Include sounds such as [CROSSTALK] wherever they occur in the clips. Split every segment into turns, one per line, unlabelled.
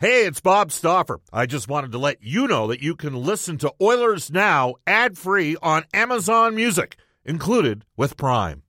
Hey, it's Bob Stauffer. I just wanted to let you know that you can listen to Oilers Now ad free on Amazon Music, included with Prime.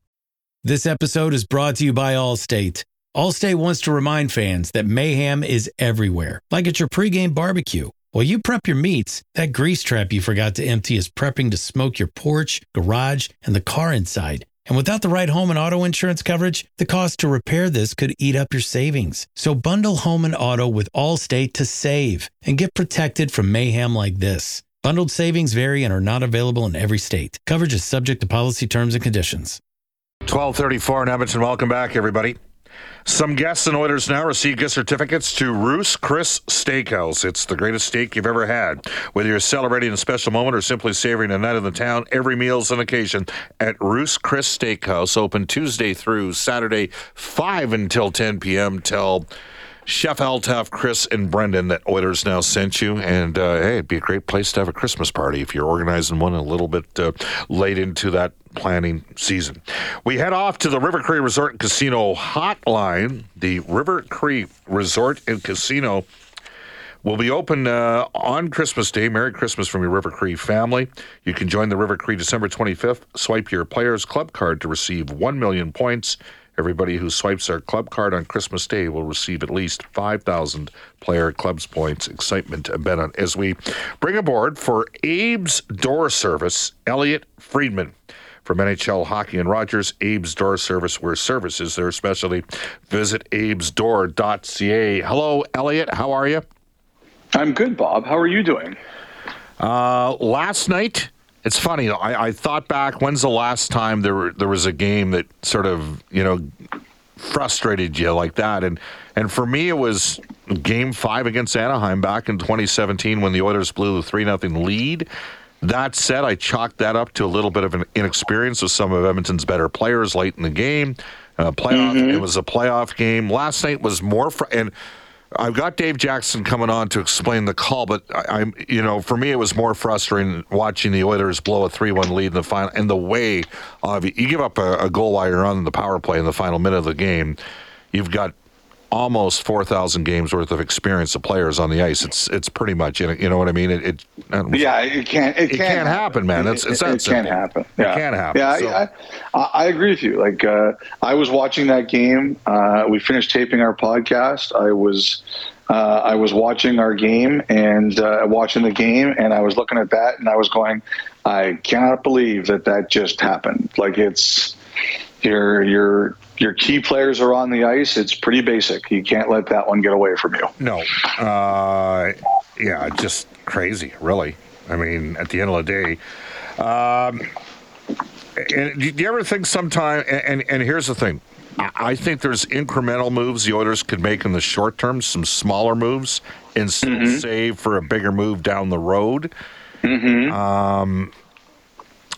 This episode is brought to you by Allstate. Allstate wants to remind fans that mayhem is everywhere, like at your pregame barbecue. While you prep your meats, that grease trap you forgot to empty is prepping to smoke your porch, garage, and the car inside. And without the right home and auto insurance coverage, the cost to repair this could eat up your savings. So bundle home and auto with Allstate to save and get protected from mayhem like this. Bundled savings vary and are not available in every state. Coverage is subject to policy terms and conditions.
1234 in Edmonton. Welcome back, everybody. Some guests and Oilers now receive gift certificates to Ruth's Chris Steakhouse. It's the greatest steak you've ever had. Whether you're celebrating a special moment or simply savoring a night in the town, every meal is an occasion at Ruth's Chris Steakhouse. Open Tuesday through Saturday, 5 until 10 p.m. till Chef Altaf, Chris, and Brendan that Oilers now sent you. And uh, hey, it'd be a great place to have a Christmas party if you're organizing one a little bit uh, late into that planning season. We head off to the River Cree Resort and Casino hotline. The River Cree Resort and Casino will be open uh, on Christmas Day. Merry Christmas from your River Cree family. You can join the River Cree December 25th. Swipe your Players Club card to receive 1 million points. Everybody who swipes their club card on Christmas Day will receive at least 5,000 player clubs points. Excitement abundant as we bring aboard for Abe's Door Service, Elliotte Friedman from NHL Hockey and Rogers, Abe's Door Service, where service is their specialty. Visit abesdoor.ca. Hello, Elliotte. How are you?
I'm good, Bob. How are you doing?
Uh, last night, it's funny. I, I thought back. When's the last time there were, there was a game that sort of you know frustrated you like that? And and for me, it was Game Five against Anaheim back in 2017 when the Oilers blew the three nothing lead. That said, I chalked that up to a little bit of an inexperience with some of Edmonton's better players late in the game. Uh, playoff. Mm-hmm. It was a playoff game. Last night was more fr- and. I've got Dave Jackson coming on to explain the call, but I, am you know, for me, it was more frustrating watching the Oilers blow a 3 1 lead in the final and the way of you give up a, a goal while you're on the power play in the final minute of the game. You've got almost 4,000 games worth of experience of players on the ice. It's it's pretty much, you know what I mean? It, it
yeah, it can't it,
it can't,
can't
happen, man. It's, it's it,
it can't happen. Yeah.
It can't happen.
Yeah, so. I, I, I, agree with you. Like uh, I was watching that game. Uh, we finished taping our podcast. I was uh, I was watching our game and uh, watching the game, and I was looking at that, and I was going, I cannot believe that that just happened. Like it's your your your key players are on the ice. It's pretty basic. You can't let that one get away from you.
No, uh, yeah, just crazy, really. I mean, at the end of the day. Um, and do you ever think sometime? And, and, and here's the thing: I think there's incremental moves the Oilers could make in the short term, some smaller moves, and mm-hmm. save for a bigger move down the road.
Mm-hmm.
Um,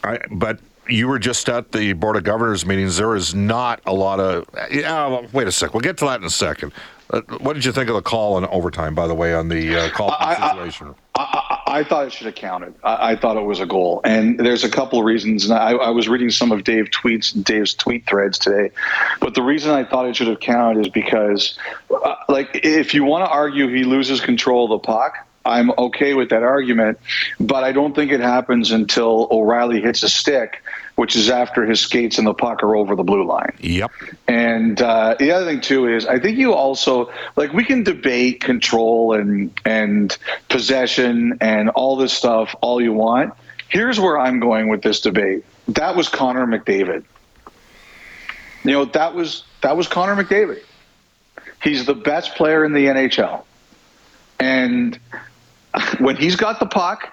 I, but you were just at the board of governors meetings. There is not a lot of. Yeah, wait a sec. We'll get to that in a second. Uh, what did you think of the call in overtime? By the way, on the uh, call I, situation.
I, I, I, thought it should have counted. I, thought it was a goal, and there's a couple of reasons. And I, was reading some of Dave tweets, Dave's tweet threads today, but the reason I thought it should have counted is because, uh, like, if you want to argue he loses control of the puck, I'm okay with that argument, but I don't think it happens until O'Reilly hits a stick which is after his skates and the puck are over the blue line.
Yep.
And uh, the other thing too is I think you also like we can debate control and and possession and all this stuff all you want. Here's where I'm going with this debate. That was Connor McDavid. You know that was that was Connor McDavid. He's the best player in the NHL, and when he's got the puck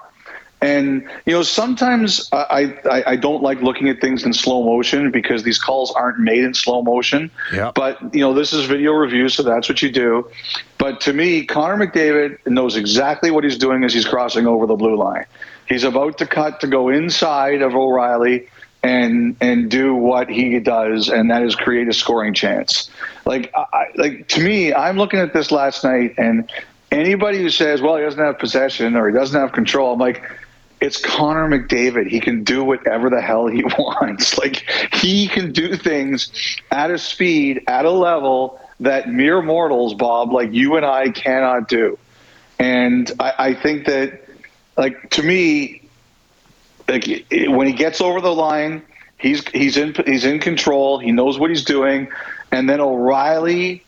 and you know, sometimes I, I, I don't like looking at things in slow motion because these calls aren't made in slow motion.
Yeah.
But you know, this is video review, so that's what you do. But to me, Connor McDavid knows exactly what he's doing as he's crossing over the blue line. He's about to cut to go inside of O'Reilly and and do what he does, and that is create a scoring chance. Like I, like to me, I'm looking at this last night, and anybody who says, "Well, he doesn't have possession or he doesn't have control," I'm like it's Connor McDavid. He can do whatever the hell he [LAUGHS] wants. Like he can do things at a speed, at a level that mere mortals, Bob, like you and I cannot do. And I, I think that, like, to me, like when he gets over the line, he's he's in he's in control. He knows what he's doing, and then O'Reilly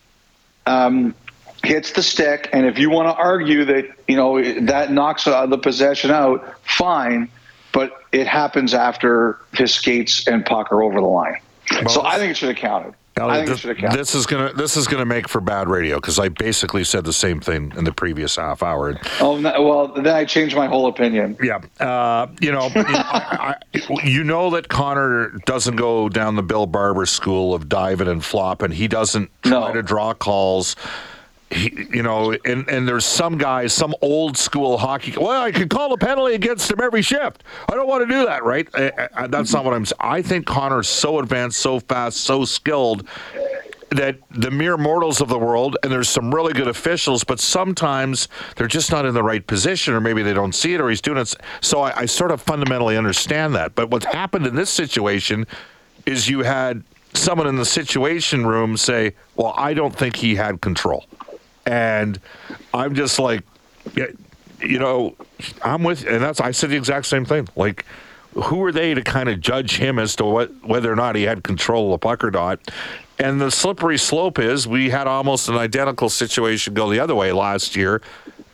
um, hits the stick. And if you want to argue that you know that knocks uh, the possession out, fine. But it happens after his skates and puck are over the line. Well, so I think it should have counted.
Elliotte, this, it should have counted. this, is gonna this is gonna make for bad radio because I basically said the same thing in the previous half hour.
Oh no, well, then I changed my whole opinion.
Yeah, uh, [LAUGHS] you know, I, I, you know that Connor doesn't go down the Bill Barber school of diving and flopping. He doesn't try no. to draw calls he, you know, and, and there's some guys, some old school hockey. Well, I can call a penalty against him every shift. I don't want to do that, right? I, I, that's not what I'm. I think Connor's so advanced, so fast, so skilled that the mere mortals of the world, and there's some really good officials, but sometimes they're just not in the right position, or maybe they don't see it, or he's doing it. So I, I sort of fundamentally understand that. But what's happened in this situation is you had someone in the situation room say, Well, I don't think he had control. And I'm just like, you know, I'm with, and that's I said the exact same thing. Like, who are they to kind of judge him as to what whether or not he had control of the puck or not? And the slippery slope is we had almost an identical situation go the other way last year.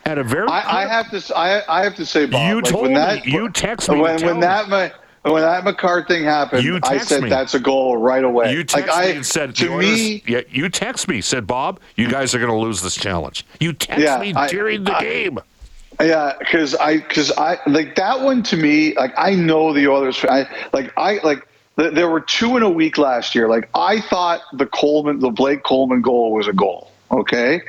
At a very,
I, I have to, I, I have to say, Bob,
you
like
told me, that, you text me
when, when that. My, when that Makar thing happened, I said me. that's a goal right away.
You text like, me I, and said to me, yeah, you text me said Bob, you guys are going to lose this challenge. You text yeah, me I, during the I, game.
Yeah, because I because I like that one to me. Like I know the others. I like I like there were two in a week last year. Like I thought the Coleman, the Blake Coleman goal was a goal. Okay,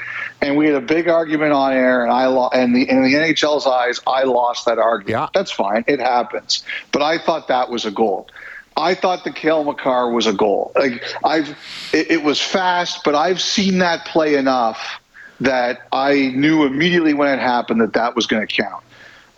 and we had a big argument on air, and I lo- and the in the NHL's eyes, I lost that argument.
Yeah.
That's fine, it happens. But I thought that was a goal. I thought the Cale Makar was a goal. Like I've, it, it was fast, but I've seen that play enough that I knew immediately when it happened that that was going to count.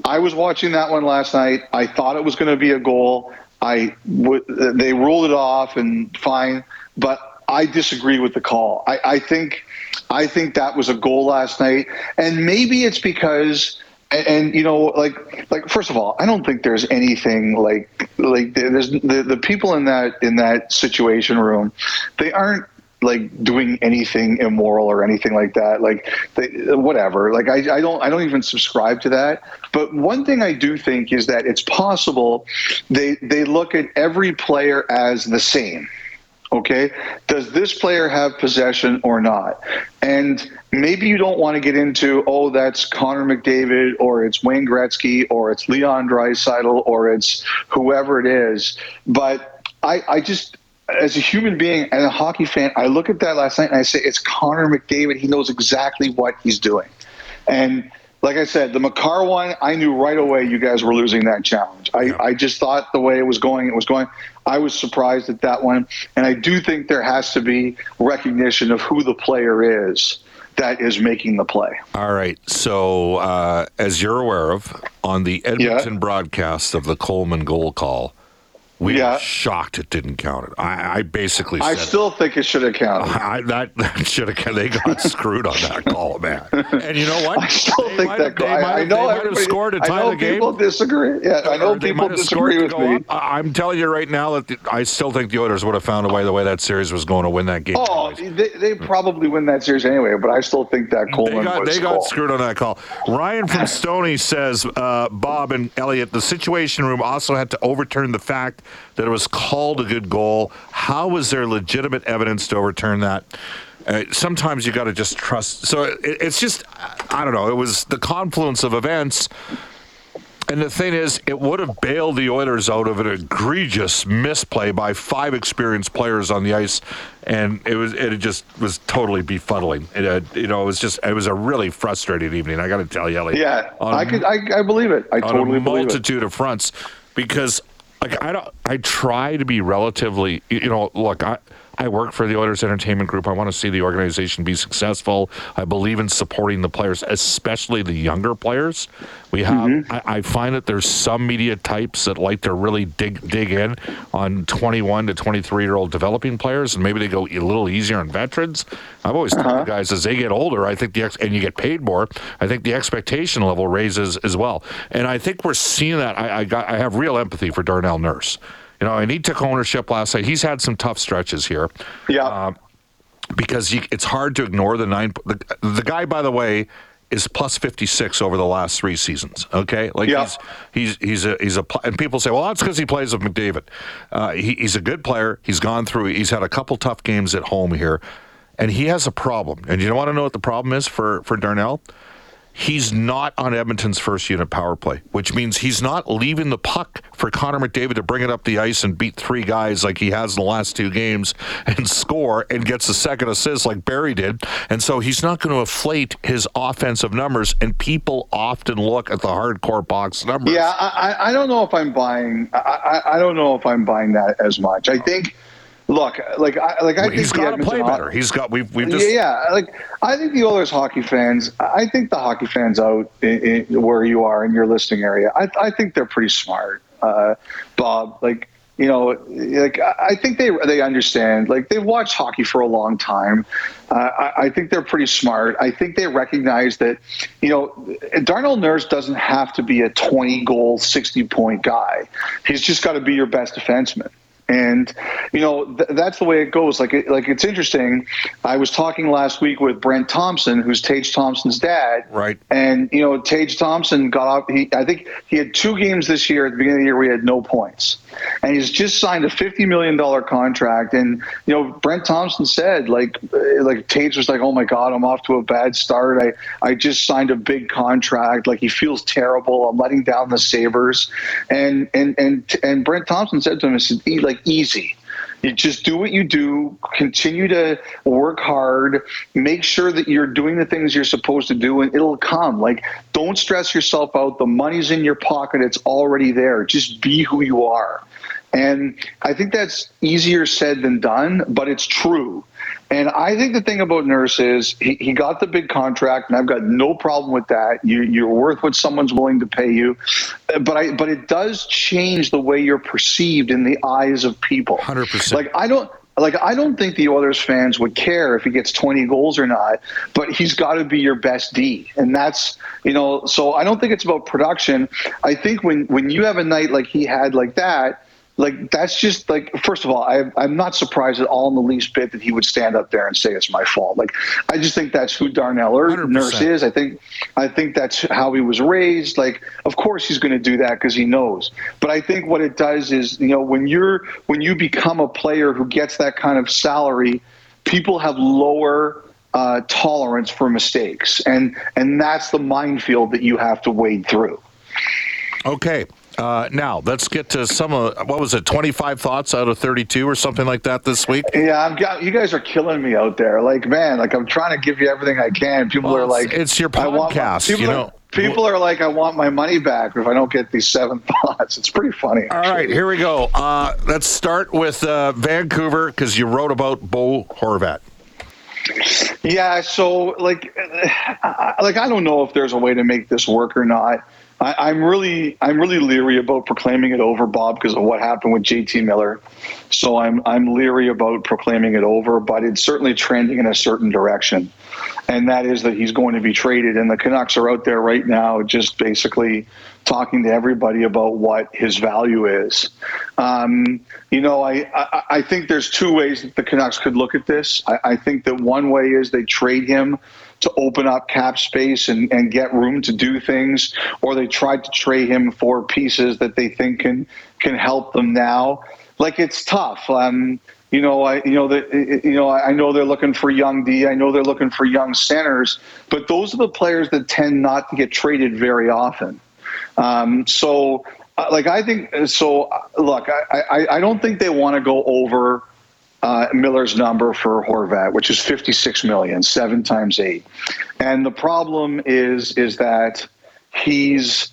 I was watching that one last night. I thought it was going to be a goal. I w- they ruled it off and fine, but I disagree with the call. I, I think I think that was a goal last night, and maybe it's because. And, and, you know, like, like first of all, I don't think there's anything like, like there's the, the people in that in that situation room, they aren't like doing anything immoral or anything like that. Like, they, whatever. Like, I, I don't I don't even subscribe to that. But one thing I do think is that it's possible they they look at every player as the same Okay. Does this player have possession or not? And maybe you don't want to get into, oh, that's Connor McDavid or it's Wayne Gretzky or it's Leon Draisaitl or it's whoever it is. But I, I just, as a human being and a hockey fan, I look at that last night and I say, it's Connor McDavid. He knows exactly what he's doing. And like I said, the Makar one, I knew right away you guys were losing that challenge. I, yeah. I just thought the way it was going, it was going. I was surprised at that one. And I do think there has to be recognition of who the player is that is making the play.
All right. So, uh, as you're aware of, on the Edmonton yeah. broadcast of the Coleman goal call, we yeah. were shocked it didn't count it. I, I basically I
still think it should have counted. [LAUGHS]
I, that, that should have They got [LAUGHS] screwed on that call, man. And you know what?
I still they think that. Call, I, I know they might have scored to tie the game. people disagree. Yeah, I know people disagree with me.
I'm telling you right now that the, I still think the Oilers would have found a way the way that series was going to win that game.
Oh, they, they, probably win that series anyway. But I still think that Coleman
they got,
was
they got screwed on that call. Ryan from [SIGHS] Stony says uh, Bob and Elliotte, the Situation Room also had to overturn the fact that it was called a good goal. How was there legitimate evidence to overturn that? Uh, sometimes you got to just trust. So it, it's just, I don't know. It was the confluence of events. And the thing is, it would have bailed the Oilers out of an egregious misplay by five experienced players on the ice, and it was it just was totally befuddling. It, uh, you know, it was just it was a really frustrating evening. I got to tell you, Ellie.
Yeah, I could I, I believe it. I totally believe it
a multitude of fronts because like I don't I try to be relatively you know look I I work for the Oilers Entertainment Group. I want to see the organization be successful. I believe in supporting the players, especially the younger players. We have. Mm-hmm. I, I, find that there's some media types that like to really dig dig in on 21 to 23 year old developing players, and maybe they go a little easier on veterans. I've always uh-huh. told the guys as they get older, I think the ex- and you get paid more. I think the expectation level raises as well, and I think we're seeing that. I, I got. I have real empathy for Darnell Nurse. You know, and he took ownership last night. He's had some tough stretches here.
Yeah. Uh,
because it's hard to ignore the nine. The, the guy, by the way, is plus 56 over the last three seasons. Okay, like yeah. he's he's he's a he's a and people say, well, that's because he plays with McDavid. Uh, he, he's a good player. He's gone through. He's had a couple tough games at home here, and he has a problem. And you don't want to know what the problem is for for Darnell? He's not on Edmonton's first unit power play, which means he's not leaving the puck for Connor McDavid to bring it up the ice and beat three guys like he has in the last two games [LAUGHS] and score and gets a second assist like Barry did. And so he's not going to inflate his offensive numbers. And people often look at the hardcore box numbers.
Yeah, I, I don't know if I'm buying. I, I don't know if I'm buying that as much. I think look, like I like I think
he's got to play better. He's got we've we've just
yeah, yeah, like I think the Oilers hockey fans. I think the hockey fans out in, in, where you are in your listing area. I, I think they're pretty smart, uh, Bob. Like you know, like I think they they understand. Like they've watched hockey for a long time. Uh, I, I, think they're pretty smart. I think they recognize that, you know, Darnell Nurse doesn't have to be a 20 goal, 60 point guy. He's just got to be your best defenseman. And you know th- that's the way it goes. Like it, like it's interesting. I was talking last week with Brent Thompson, who's Tage Thompson's dad.
Right.
And you know Tage Thompson got off. He I think he had two games this year at the beginning of the year where he had no points, and he's just signed a fifty million dollar contract. And you know Brent Thompson said like eh, like Tage was like, oh my god, I'm off to a bad start. I I just signed a big contract. Like he feels terrible. I'm letting down the Sabres. And and and and Brent Thompson said to him, he said, like easy. You just do what you do, continue to work hard, make sure that you're doing the things you're supposed to do, and it'll come. Like, don't stress yourself out. The money's in your pocket, it's already there. Just be who you are. And I think that's easier said than done, but it's true. And I think the thing about Nurse is he, he got the big contract, and I've got no problem with that. You, you're worth what someone's willing to pay you, uh, but I but it does change the way you're perceived in the eyes of people.
Hundred percent.
Like I don't like I don't think the Oilers fans would care if he gets 20 goals or not, but he's got to be your best D, and that's you know. So I don't think it's about production. I think when when you have a night like he had like that like that's just like first of all I, i'm not surprised at all in the least bit that he would stand up there and say it's my fault. Like i just think that's who darnell nurse is. I think i think that's how he was raised. Like of course he's going to do that because he knows. But i think what it does is you know when you're when you become a player who gets that kind of salary people have lower uh, tolerance for mistakes. And and that's the minefield that you have to wade through.
Okay uh, now let's get to some of what was it, twenty five thoughts out of thirty two or something like that this week.
Yeah, I'm, you guys are killing me out there. Like, man, like I'm trying to give you everything I can. People well, are like,
it's your podcast, my, you know.
Are, people are like, I want my money back if I don't get these seven [LAUGHS] thoughts. It's pretty funny.
Actually. All right, here we go. Uh, let's start with uh, Vancouver because you wrote about Bo Horvat.
Yeah, so like, [SIGHS] like I don't know if there's a way to make this work or not. I, am really I'm really leery about proclaiming it over, Bob, because of what happened with JT Miller. So I'm I'm leery about proclaiming it over, but it's certainly trending in a certain direction, and that is that he's going to be traded. And the Canucks are out there right now, just basically talking to everybody about what his value is. Um, you know, I, I, I think there's two ways that the Canucks could look at this. I, I think that one way is they trade him to open up cap space and, and get room to do things, or they tried to trade him for pieces that they think can can help them now. Like it's tough. Um, you know, I you know that you know I know they're looking for young D. I know they're looking for young centers, but those are the players that tend not to get traded very often. Um, so, uh, like I think so. Uh, look, I I, I don't think they want to go over uh, Miller's number for Horvat, which is 56 million, seven times eight. And the problem is, is that he's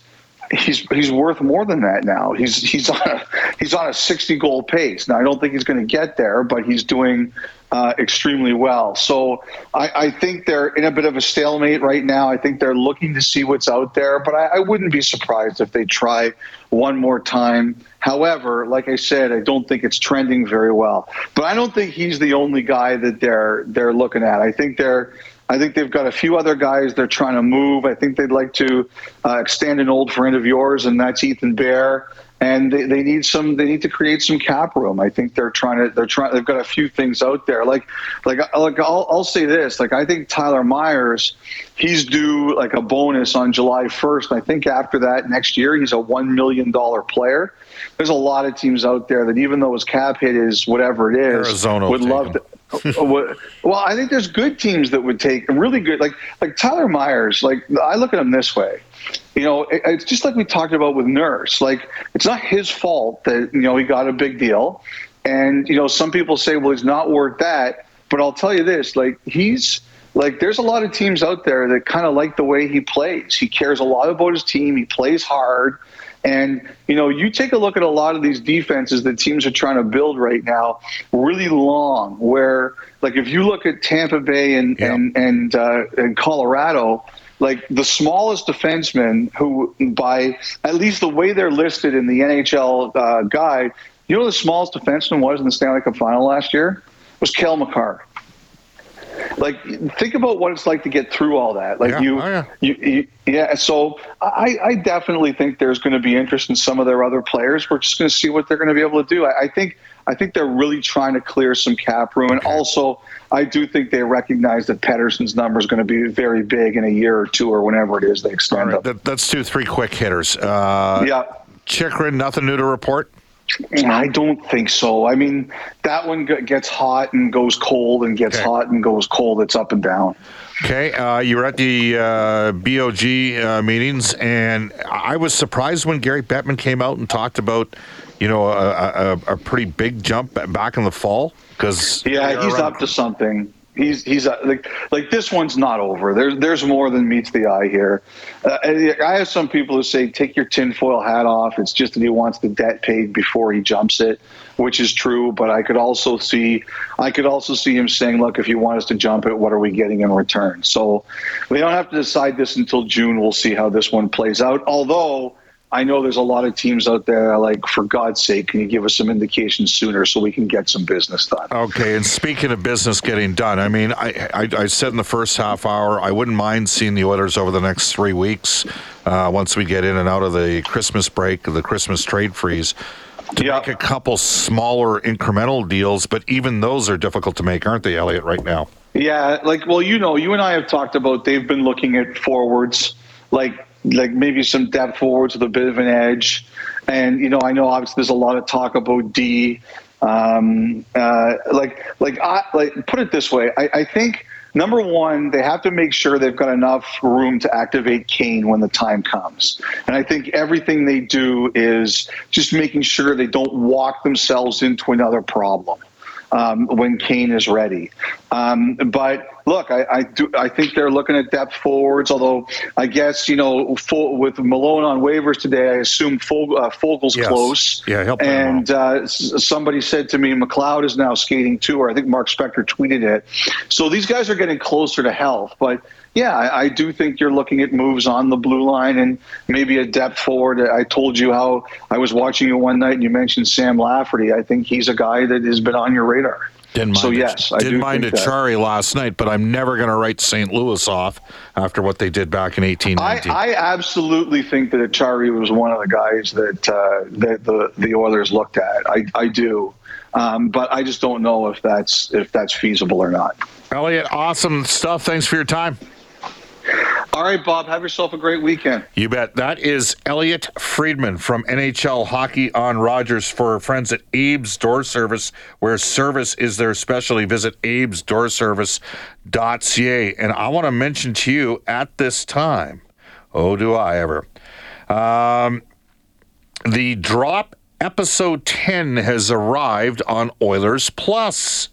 he's he's worth more than that now. He's he's on a, he's on a 60 goal pace. Now I don't think he's going to get there, but he's doing uh, extremely well. So I, I, think they're in a bit of a stalemate right now. I think they're looking to see what's out there, but I, I wouldn't be surprised if they try one more time. However, like I said, I don't think it's trending very well. But I don't think he's the only guy that they're they're looking at. I think they're I think they've got a few other guys they're trying to move. I think they'd like to uh, extend an old friend of yours, and that's Ethan Bear. And they, they need some they need to create some cap room. I think they're trying to they're trying they've got a few things out there. Like like like I'll, I'll say this. Like i think tyler myers he's due like a bonus on july 1st i think after that next year he's a $1 million player. There's a lot of teams out there that even though his cap hit is whatever it is
Arizona
would love to Oh, well, I think there's good teams that would take really good, like like Tyler Myers. Like I look at him this way, you know, it, it's just like we talked about with Nurse. Like it's not his fault that you know he got a big deal, and you know some people say, well, he's not worth that. But I'll tell you this, like he's like there's a lot of teams out there that kind of like the way he plays. He cares a lot about his team. He plays hard. And, you know, you take a look at a lot of these defenses that teams are trying to build right now, really long, where, like, if you look at Tampa Bay and, yeah. and, and, uh, and Colorado, like the smallest defenseman who, by at least the way they're listed in the NHL uh, guide, you know, the smallest defenseman was in the Stanley Cup final last year was Cale Makar like think about what it's like to get through all that. Like yeah. You, oh, yeah. you, you yeah so I, I definitely think there's going to be interest in some of their other players. We're just going to see what they're going to be able to do. I, I, think I think they're really trying to clear some cap room. And also I do think they recognize that Pettersson's number is going to be very big in a year or two or whenever it is they extend right.
That, that's two three quick hitters. Uh,
yeah.
Chychrun nothing new to report
I don't think so. I mean, that one gets hot and goes cold and gets okay. hot and goes cold. It's up and down.
Okay, uh, you were at the uh, BOG uh, meetings, and I was surprised when Gary Bettman came out and talked about, you know, a, a, a pretty big jump back in the fall. Because
yeah, he's up to something he's he's uh, like like this one's not over. There's there's more than meets the eye here. Uh, I have some people who say take your tinfoil hat off. It's just that he wants the debt paid before he jumps it, which is true. But I could also see I could also see him saying, look, if you want us to jump it, what are we getting in return? So we don't have to decide this until June. We'll see how this one plays out. Although I know there's a lot of teams out there like, for God's sake, can you give us some indication sooner so we can get some business done?
Okay, and speaking of business getting done, I mean, I, I, I said in the first half hour, I wouldn't mind seeing the Oilers over the next three weeks uh, once we get in and out of the Christmas break, the Christmas trade freeze. To yeah. make a couple smaller incremental deals, but even those are difficult to make, aren't they, Elliotte, right now?
Yeah, like, well, you know, you and I have talked about they've been looking at forwards like like maybe some depth forwards with a bit of an edge. And you know, I know obviously there's a lot of talk about D. Um, uh, like, like, I, like, put it this way: I, I think number one, they have to make sure they've got enough room to activate Kane when the time comes. And I think everything they do is just making sure they don't walk themselves into another problem um, when Kane is ready. Um, but look, I, I, do. I think they're looking at depth forwards. Although I guess you know, full, with Malone on waivers today, I assume Fog, uh, Foegele's yes. close.
Yeah, help
And uh, somebody said to me, McLeod is now skating too, or I think Mark Spector tweeted it. So these guys are getting closer to health, but yeah, I, I, do think you're looking at moves on the blue line and maybe a depth forward. I told you how I was watching you one night and you mentioned Sam Lafferty. I think he's a guy that has been on your radar.
Didn't mind
so yes,
I didn't mind Acciari last night, but I'm never going to write St. Louis off after what they did back in 1819.
I, I absolutely think that Acciari was one of the guys that uh, that the the Oilers looked at. I, I do. Um, but I just don't know if that's if that's feasible or not.
Elliotte, awesome stuff. Thanks for your time.
All right, Bob. Have yourself a great weekend.
You bet. That is Elliotte Friedman from NHL Hockey on Rogers for friends at Abe's Door Service, where service is their specialty. Visit Abe's Door abesdoorservice.ca. And I want to mention to you at this time, oh, do I ever, um, the drop episode 10 has arrived on Oilers Plus.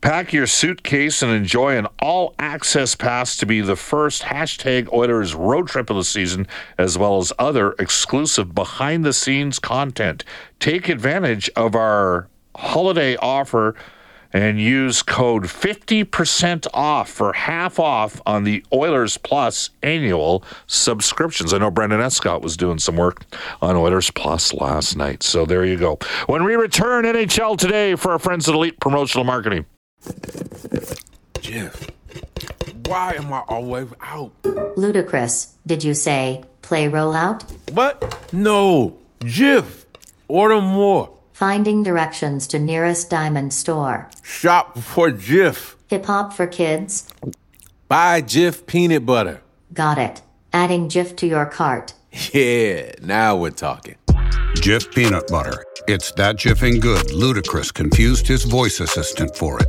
Pack your suitcase and enjoy an all access pass to be the first hashtag Oilers road trip of the season, as well as other exclusive behind the scenes content. Take advantage of our holiday offer and use code 50% off for half off on the Oilers Plus annual subscriptions. I know Brendan Escott was doing some work on Oilers Plus last night. So there you go. When we return NHL today for our friends at Elite Promotional Marketing.
Jeff, why am I always out?
Ludacris, did you say play rollout?
What? No, Jeff, order more.
Finding directions to nearest diamond store.
Shop for Jif.
Hip hop for kids?
Buy Jif peanut butter.
Got it. Adding Jif to your cart.
Yeah, now we're talking.
Jif peanut butter. It's that Jiffing good. Ludacris confused his voice assistant for it.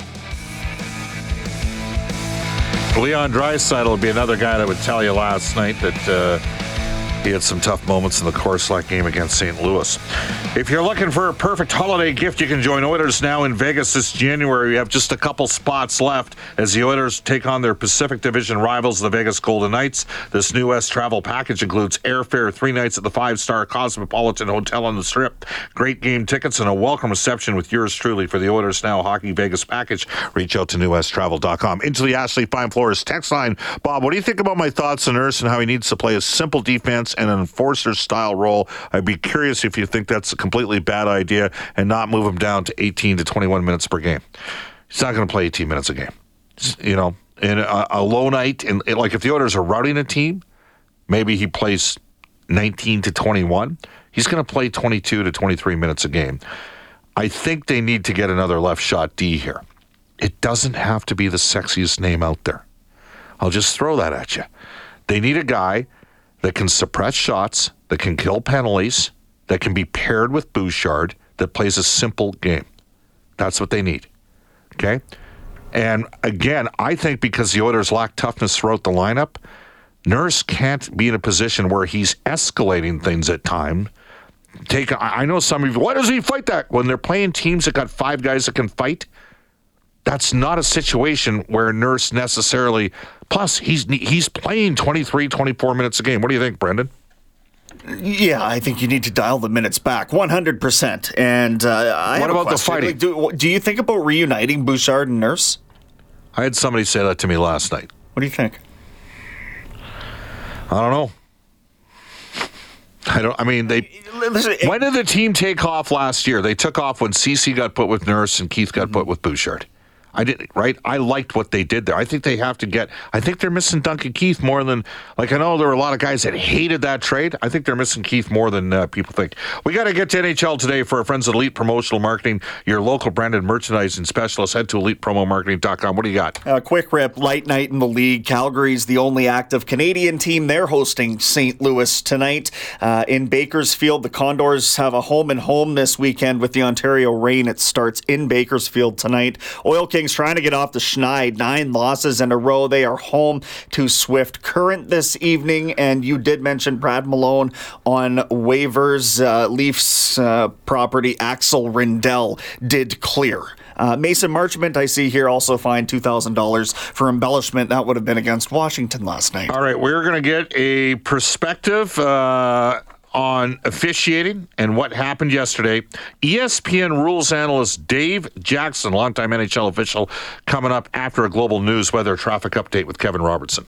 Leon Draisaitl would be another guy that would tell you last night that uh, he had some tough moments in the Coruscant game against St. Louis. If you're looking for a perfect holiday gift, you can join Oilers now in Vegas this January. We have just a couple spots left as the Oilers take on their Pacific Division rivals, the Vegas Golden Knights. This new West travel package includes airfare, three nights at the five-star Cosmopolitan Hotel on the Strip, great game tickets, and a welcome reception with yours truly for the Oilers Now Hockey Vegas package. Reach out to newwesttravel.com. Into the Ashley Fine Floors text line. Bob, what do you think about my thoughts on Nurse and how he needs to play a simple defense and an enforcer style role? I'd be curious if you think that's a completely bad idea and not move him down to 18 to 21 minutes per game. He's not going to play 18 minutes a game. You know, in a, a low night, and like if the Oilers are routing a team, maybe he plays 19 to 21. He's going to play 22 to 23 minutes a game. I think they need to get another left shot D here. It doesn't have to be the sexiest name out there. I'll just throw that at you. They need a guy that can suppress shots, that can kill penalties, that can be paired with Bouchard, that plays a simple game. That's what they need. Okay? And again, I think because the Oilers lack toughness throughout the lineup, Nurse can't be in a position where he's escalating things at time. Take I know some of you, why doesn't he fight that? When they're playing teams that got five guys that can fight, that's not a situation where Nurse necessarily plus he's he's playing 23 24 minutes a game. What do you think, Brendan?
Yeah, I think you need to dial the minutes back 100%. And uh, I
What about the fighting?
Do, do you think about reuniting Bouchard and Nurse?
I had somebody say that to me last night.
What do you think?
I don't know. I don't. I mean, they.
Listen,
When did the team take off last year? They took off when CC got put with Nurse and Keith got put with Bouchard. I didn't right. I liked what they did there. I think they have to get. I think they're missing Duncan Keith more than like I know there were a lot of guys that hated that trade. I think they're missing Keith more than uh, people think. We got to get to NHL today for our friends at Elite Promotional Marketing, your local branded merchandising specialist. Head to elitepromomarketing.com. What do you got?
A quick rip, light night in the league. Calgary's the only active Canadian team. They're hosting St. Louis tonight uh, in Bakersfield. The Condors have a home and home this weekend with the Ontario Reign. It starts in Bakersfield tonight. Oil Trying to get off the schneid. Nine losses in a row. They are home to Swift Current this evening. And you did mention Brad Malone on waivers. Uh, Leafs uh, property Axel Rindell did clear. Uh, Mason Marchment, I see here, also fined $2,000 for embellishment. That would have been against Washington last night.
All right, we're going to get a perspective uh, on officiating and what happened yesterday. ESPN rules analyst Dave Jackson, longtime NHL official, coming up after a global news weather traffic update with Kevin Robertson.